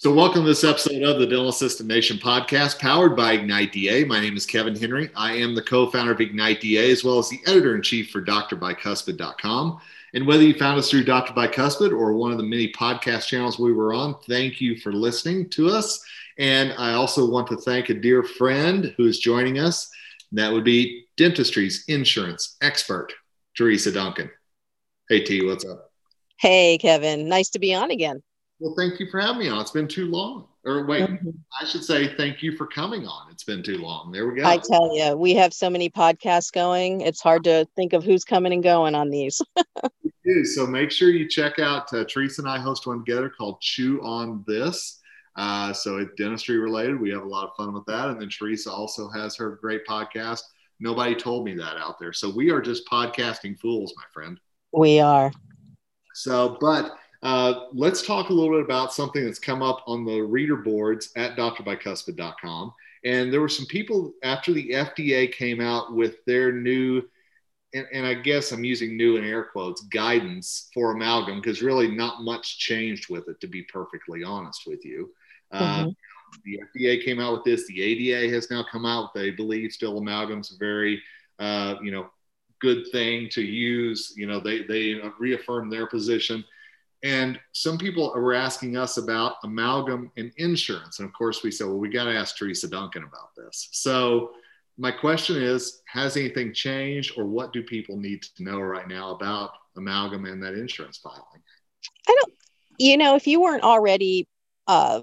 So, welcome to this episode of the Dental Assistant Nation podcast powered by Ignite DA. My name is Kevin Henry. I am the co founder of Ignite DA as well as the editor in chief for drbicuspid.com. And whether you found us through Dr. Bicuspid or one of the many podcast channels we were on, thank you for listening to us. And I also want to thank a dear friend who is joining us. That would be dentistry's insurance expert, Teresa Duncan. Hey, T, what's up? Hey, Kevin. Nice to be on again. Well, thank you for having me on. It's been too long. Or wait, mm-hmm. I should say thank you for coming on. It's been too long. There we go. I tell you, we have so many podcasts going. It's hard to think of who's coming and going on these. do. so make sure you check out uh, Teresa and I host one together called Chew on This. Uh, so it's dentistry related. We have a lot of fun with that. And then Teresa also has her great podcast. Nobody told me that out there. So we are just podcasting fools, my friend. We are. So, but uh, let's talk a little bit about something that's come up on the reader boards at drbicuspid.com. And there were some people after the FDA came out with their new, and, and I guess I'm using new in air quotes, guidance for amalgam, because really not much changed with it, to be perfectly honest with you. Uh, mm-hmm. the FDA came out with this. The ADA has now come out. They believe still amalgam's a very, uh, you know, good thing to use. You know, they, they reaffirm their position. And some people were asking us about amalgam and insurance. And of course, we said, well, we got to ask Teresa Duncan about this. So, my question is Has anything changed, or what do people need to know right now about amalgam and that insurance filing? I don't, you know, if you weren't already uh,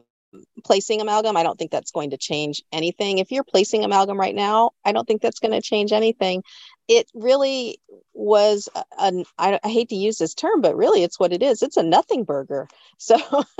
placing amalgam, I don't think that's going to change anything. If you're placing amalgam right now, I don't think that's going to change anything. It really was an I, I hate to use this term but really it's what it is. It's a nothing burger. So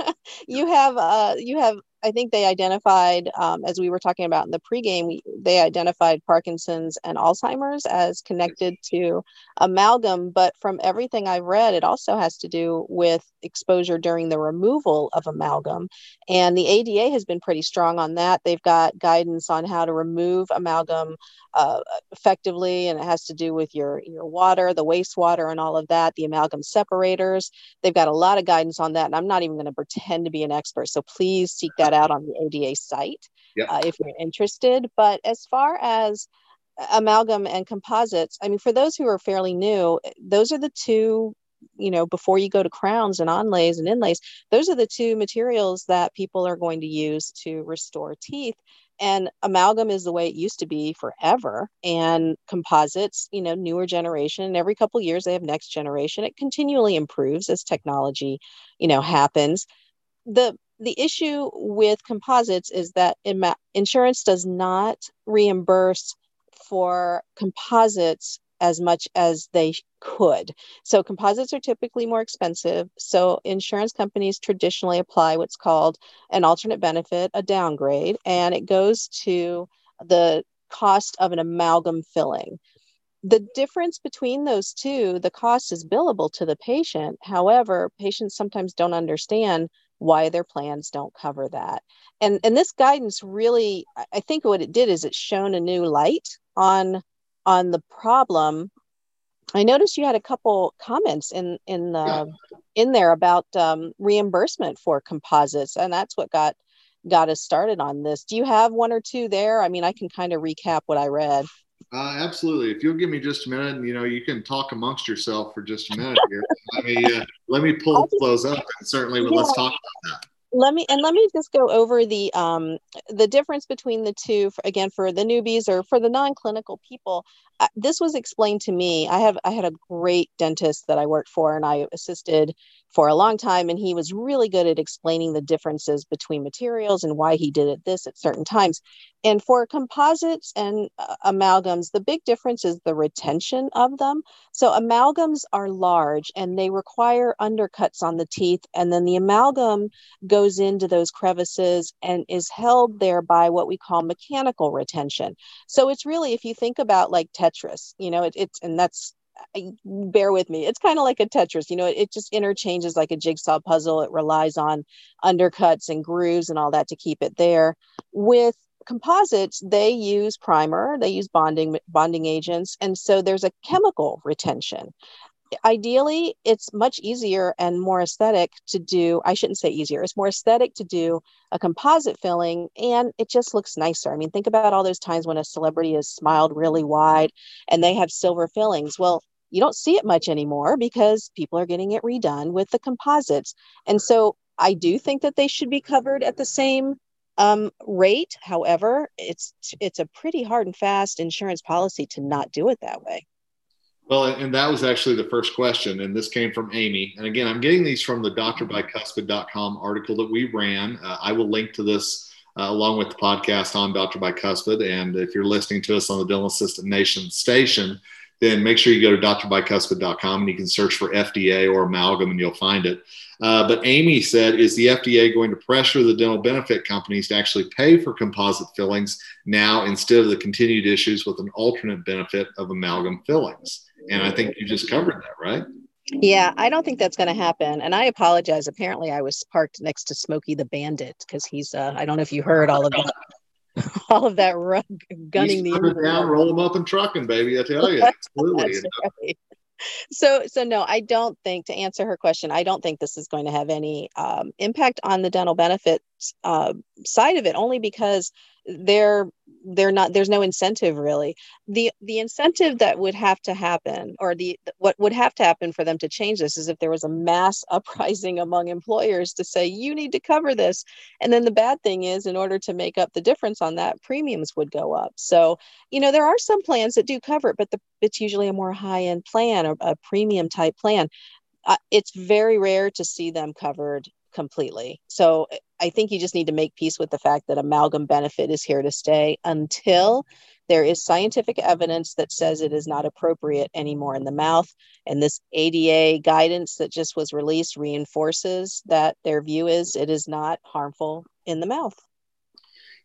you have uh you have I think they identified, um, as we were talking about in the pregame, they identified Parkinson's and Alzheimer's as connected to amalgam. But from everything I've read, it also has to do with exposure during the removal of amalgam. And the ADA has been pretty strong on that. They've got guidance on how to remove amalgam uh, effectively, and it has to do with your, your water, the wastewater, and all of that, the amalgam separators. They've got a lot of guidance on that. And I'm not even going to pretend to be an expert. So please seek that out on the ADA site yep. uh, if you're interested. But as far as amalgam and composites, I mean, for those who are fairly new, those are the two you know before you go to crowns and onlays and inlays those are the two materials that people are going to use to restore teeth and amalgam is the way it used to be forever and composites you know newer generation every couple years they have next generation it continually improves as technology you know happens the the issue with composites is that insurance does not reimburse for composites as much as they could. So composites are typically more expensive. So insurance companies traditionally apply what's called an alternate benefit, a downgrade, and it goes to the cost of an amalgam filling. The difference between those two, the cost is billable to the patient. However, patients sometimes don't understand why their plans don't cover that. And and this guidance really I think what it did is it shone a new light on on the problem. I noticed you had a couple comments in in the yeah. in there about um, reimbursement for composites, and that's what got got us started on this. Do you have one or two there? I mean, I can kind of recap what I read. Uh, absolutely. If you'll give me just a minute, you know, you can talk amongst yourself for just a minute here. let me uh, let me pull those up, and certainly yeah. let's talk about that let me and let me just go over the um the difference between the two for, again for the newbies or for the non-clinical people uh, this was explained to me i have i had a great dentist that i worked for and i assisted for a long time and he was really good at explaining the differences between materials and why he did it this at certain times. And for composites and uh, amalgams the big difference is the retention of them. So amalgams are large and they require undercuts on the teeth and then the amalgam goes into those crevices and is held there by what we call mechanical retention. So it's really if you think about like tetris you know it, it's and that's bear with me. It's kind of like a Tetris, you know, it, it, just interchanges like a jigsaw puzzle. It relies on undercuts and grooves and all that to keep it there. With composites, they use primer, they use bonding bonding agents, and so there's a chemical retention. Ideally it's much easier and more aesthetic to do i shouldn't say easier it's more aesthetic to do a composite filling and it just looks nicer. I mean think about all those times when a celebrity has smiled really wide and they have silver fillings. Well you don't see it much anymore because people are getting it redone with the composites. And so i do think that they should be covered at the same um, rate. However it's it's a pretty hard and fast insurance policy to not do it that way well, and that was actually the first question, and this came from Amy. And again, I'm getting these from the drbicuspid.com article that we ran. Uh, I will link to this uh, along with the podcast on Dr. Bicuspid. And if you're listening to us on the Dental Assistant Nation station, then make sure you go to drbicuspid.com and you can search for FDA or amalgam and you'll find it. Uh, but Amy said, is the FDA going to pressure the dental benefit companies to actually pay for composite fillings now instead of the continued issues with an alternate benefit of amalgam fillings? And I think you just covered that, right? Yeah, I don't think that's going to happen. And I apologize. Apparently, I was parked next to Smokey the Bandit because he's, uh, I don't know if you heard all of that. All of that rug gunning the down, roll them up and trucking, baby. I tell you, absolutely. right. So, so no, I don't think to answer her question, I don't think this is going to have any um, impact on the dental benefits uh, side of it, only because they're they're not there's no incentive really. The the incentive that would have to happen or the what would have to happen for them to change this is if there was a mass uprising among employers to say you need to cover this. And then the bad thing is in order to make up the difference on that premiums would go up. So you know there are some plans that do cover it but the, it's usually a more high end plan or a premium type plan. Uh, it's very rare to see them covered completely. So I think you just need to make peace with the fact that amalgam benefit is here to stay until there is scientific evidence that says it is not appropriate anymore in the mouth. And this ADA guidance that just was released reinforces that their view is it is not harmful in the mouth.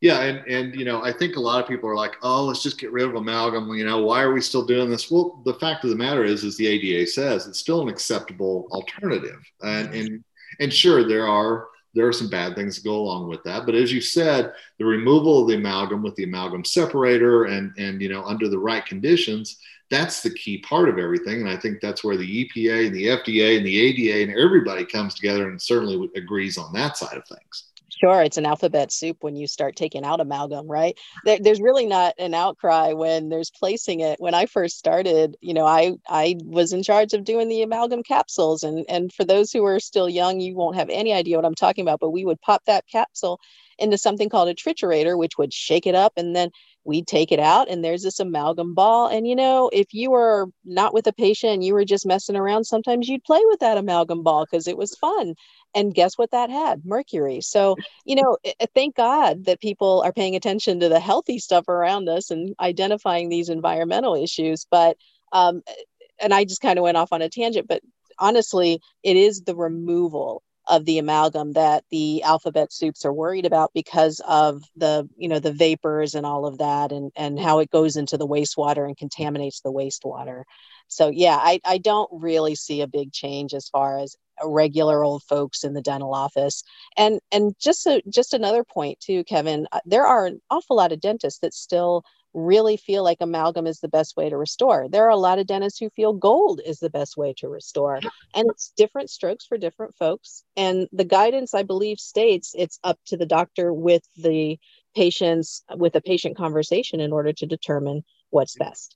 Yeah, and and you know, I think a lot of people are like, "Oh, let's just get rid of amalgam." You know, why are we still doing this? Well, the fact of the matter is, as the ADA says, it's still an acceptable alternative, and and and sure, there are there are some bad things that go along with that. But as you said, the removal of the amalgam with the amalgam separator and and you know under the right conditions, that's the key part of everything. And I think that's where the EPA and the FDA and the ADA and everybody comes together and certainly agrees on that side of things. Sure, it's an alphabet soup when you start taking out amalgam, right? There, there's really not an outcry when there's placing it. When I first started, you know, I I was in charge of doing the amalgam capsules, and and for those who are still young, you won't have any idea what I'm talking about. But we would pop that capsule into something called a triturator, which would shake it up, and then we'd take it out and there's this amalgam ball. And you know if you were not with a patient and you were just messing around sometimes you'd play with that amalgam ball because it was fun. And guess what that had? Mercury. So you know eh, eh, thank god that people are paying attention to the healthy stuff around us and identifying these environmental issues. But um, eh, and i just kind of went off on a tangent but honestly it is the removal of the amalgam that the alphabet soups are worried about because of the you know the vapors and all of that and and how it goes into the wastewater and contaminates the wastewater. So yeah i i don't really see a big change as far as regular old folks in the dental office. And and just so just another point too kevin uh, there are an awful lot of dentists that still really feel like amalgam is the best way to restore. There are a lot of dentists who feel gold is the best way to restore. And it's different strokes for different folks. And the guidance, I believe, states it's up to the doctor with the patients, with a patient conversation in order to determine what's best.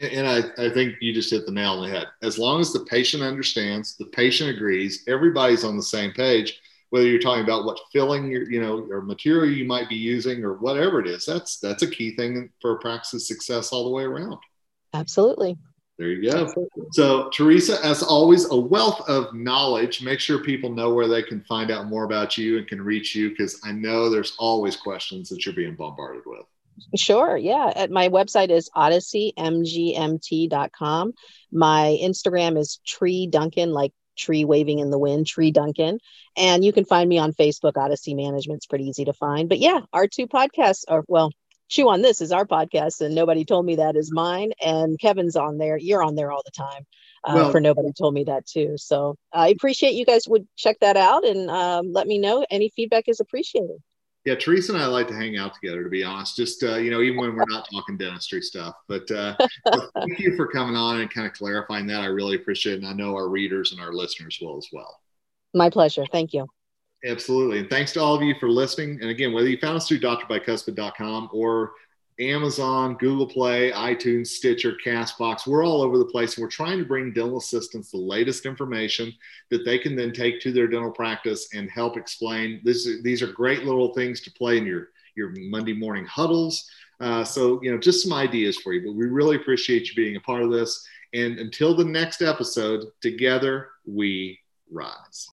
And I, I think you just hit the nail on the head. As long as the patient understands, the patient agrees, everybody's on the same page whether you're talking about what filling your, you know, or material you might be using or whatever it is, that's that's a key thing for practice success all the way around. Absolutely. There you go. Absolutely. So, Teresa, as always, a wealth of knowledge. Make sure people know where they can find out more about you and can reach you because I know there's always questions that you're being bombarded with. Sure. Yeah. At my website is odysseymgmt.com. My Instagram is tree Duncan, like tree waving in the wind, Tree Duncan. And you can find me on Facebook. Odyssey Management's pretty easy to find. But yeah, our two podcasts are, well, Chew on This is our podcast, and Nobody Told Me That is mine. And Kevin's on there. You're on there all the time. Uh, well, for Nobody Told Me That too. So I appreciate you guys would check that out and um, let me know. Any feedback is appreciated. Yeah, Teresa and I like to hang out together, to be honest. Just uh, you know, even when we're not talking dentistry stuff. But uh, thank you for coming on and kind of clarifying that. I really appreciate it, and I know our readers and our listeners will as well. My pleasure. Thank you. Absolutely, and thanks to all of you for listening. And again, whether you found us through drbicuspid.com or Amazon, Google Play, iTunes, Stitcher, Castbox. We're all over the place. And we're trying to bring dental assistants the latest information that they can then take to their dental practice and help explain. This, these are great little things to play in your, your Monday morning huddles. Uh, so, you know, just some ideas for you, but we really appreciate you being a part of this. And until the next episode, together we rise.